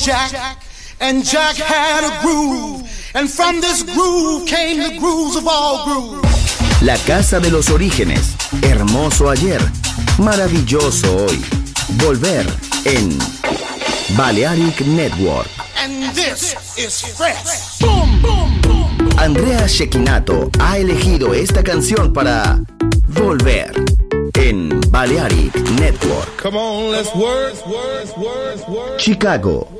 Jack, and Jack had a groove, and from this groove came the grooves of all grooves. La casa de los orígenes, hermoso ayer, maravilloso hoy. Volver en Balearic Network. And this is fresh. Boom, boom, boom. Andrea Shekinato ha elegido esta canción para Volver en Balearic Network. Come on, let's work. Chicago,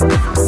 House.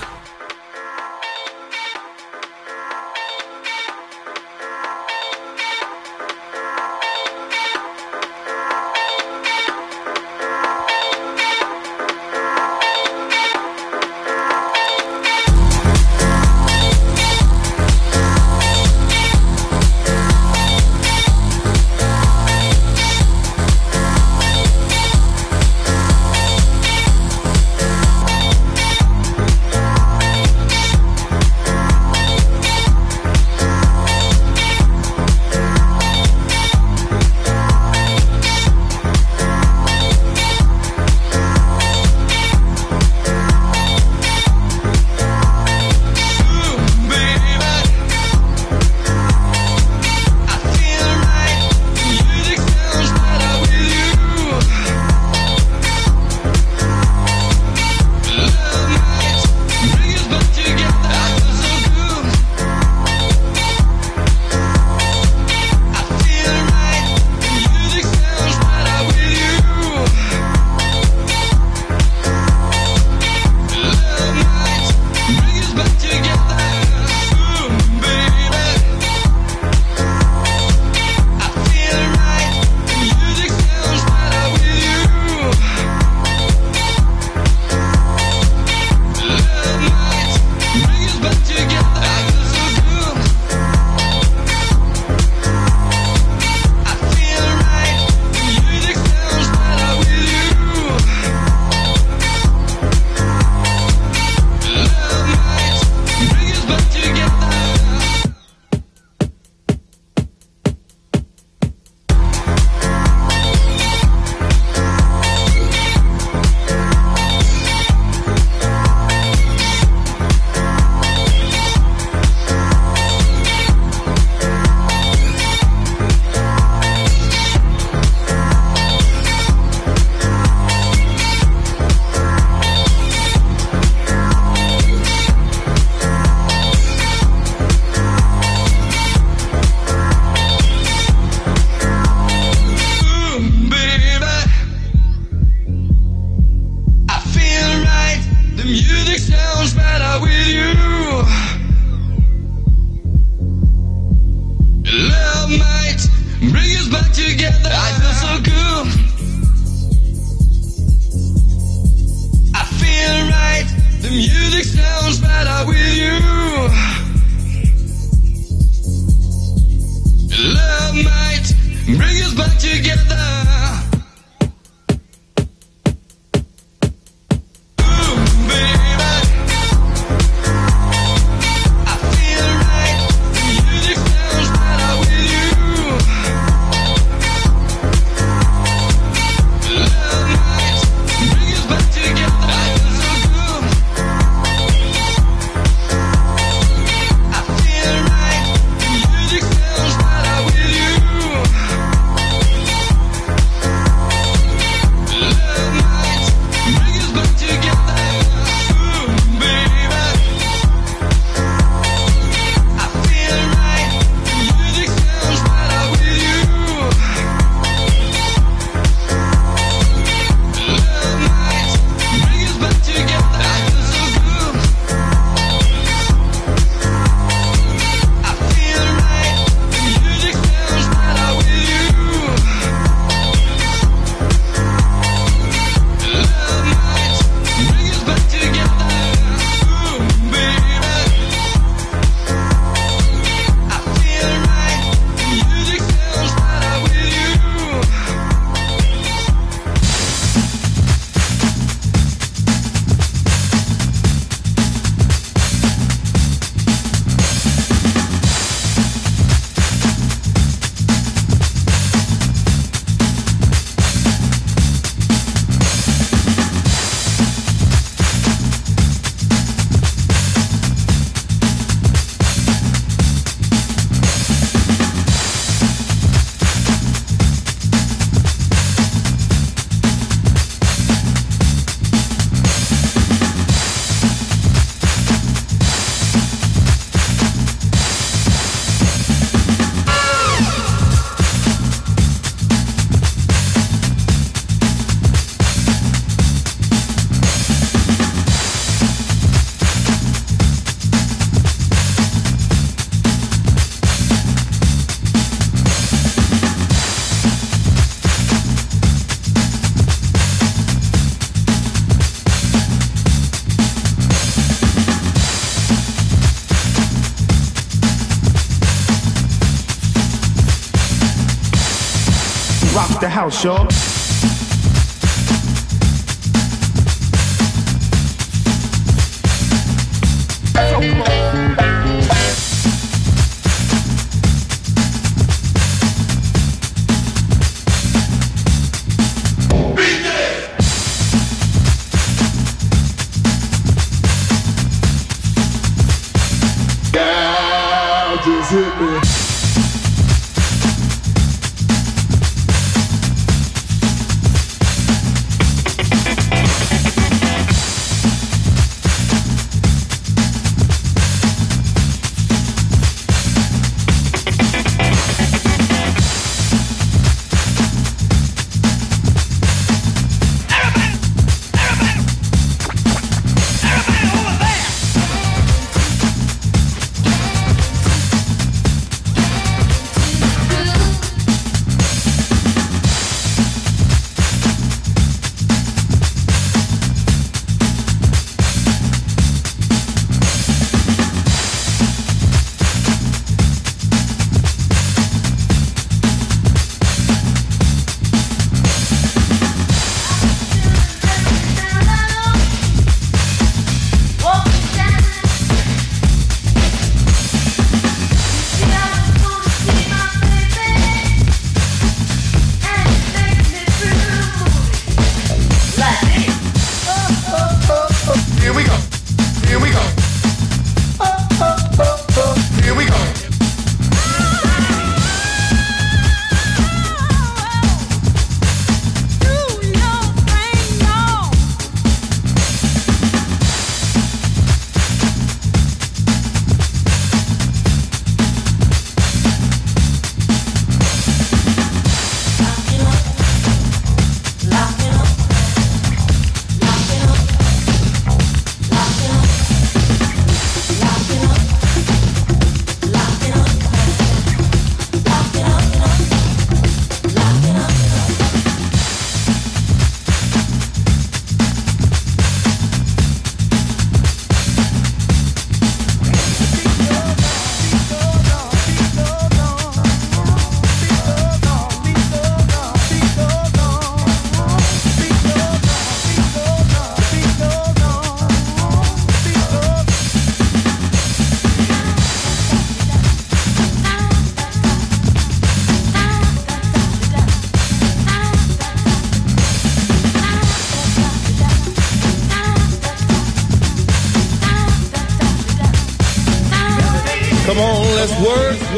House,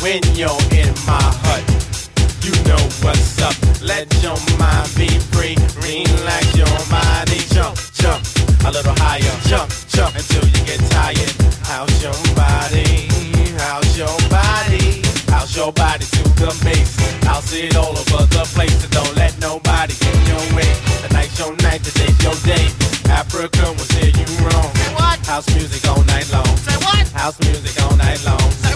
When you're in my hut, you know what's up. Let your mind be free. Relax your body. Jump, jump. A little higher. Jump, jump until you get tired. How's your body? How's your body? How's your body to the base? I'll see it all over the place. So don't let nobody get in your way. Tonight's your night, today's your day. Africa will say you wrong. Say what? House music all night long. Say what? House music all night long.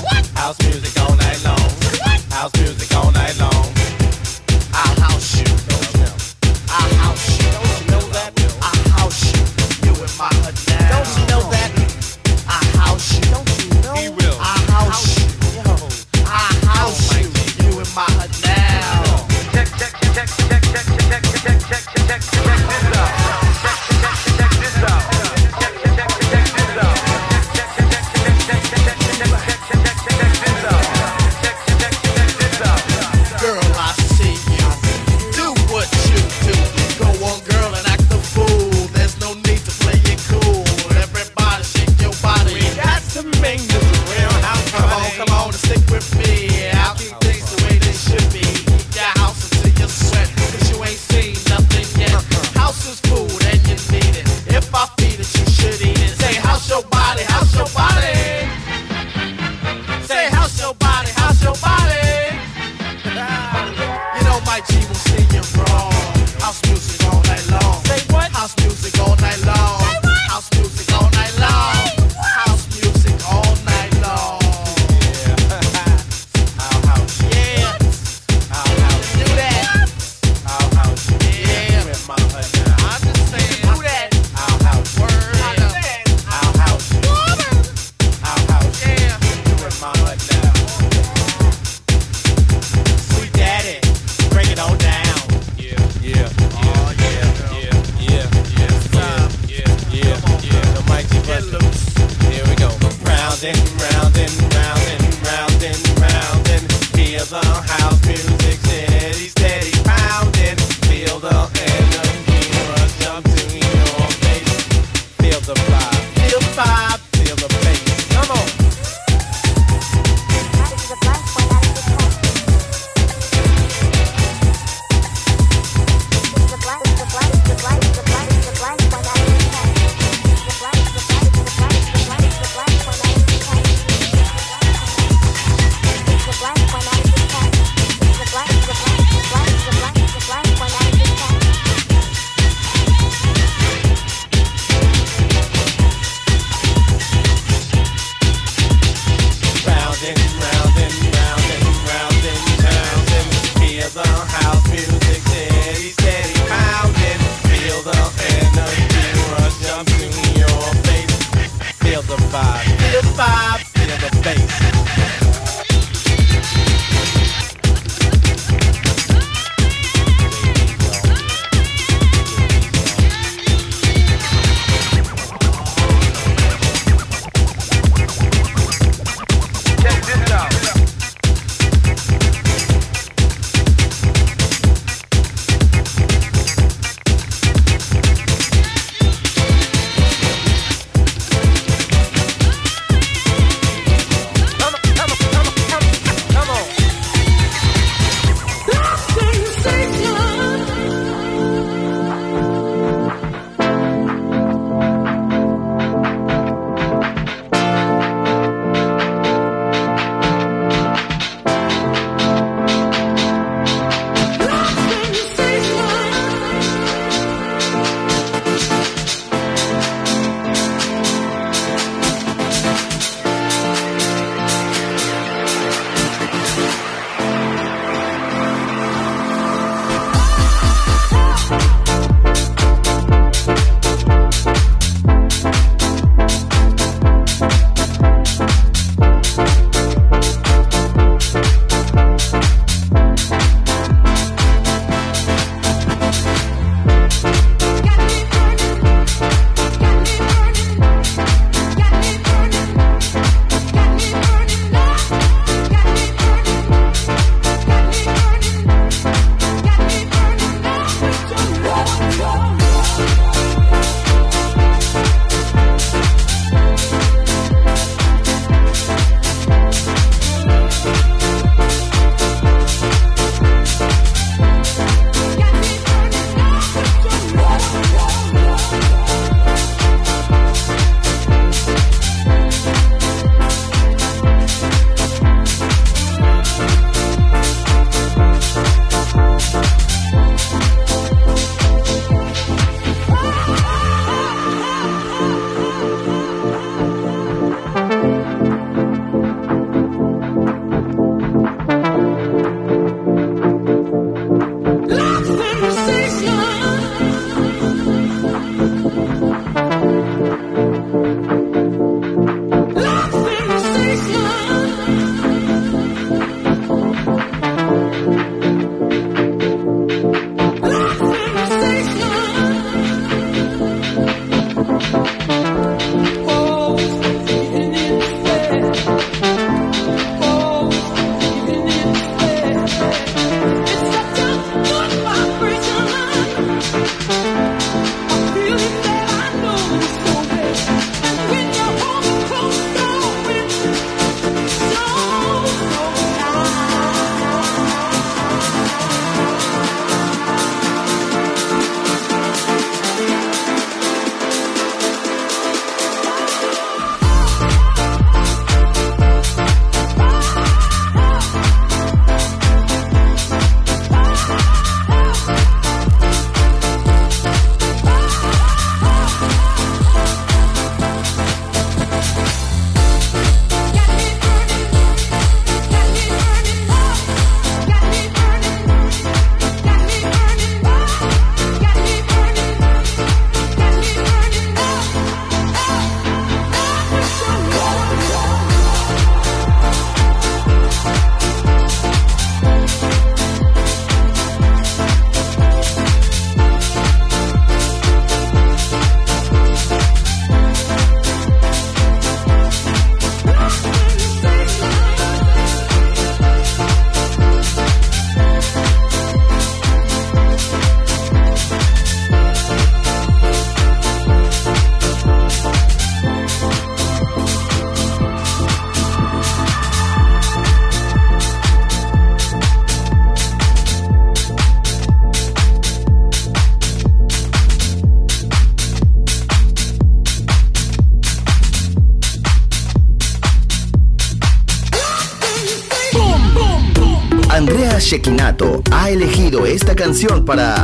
Para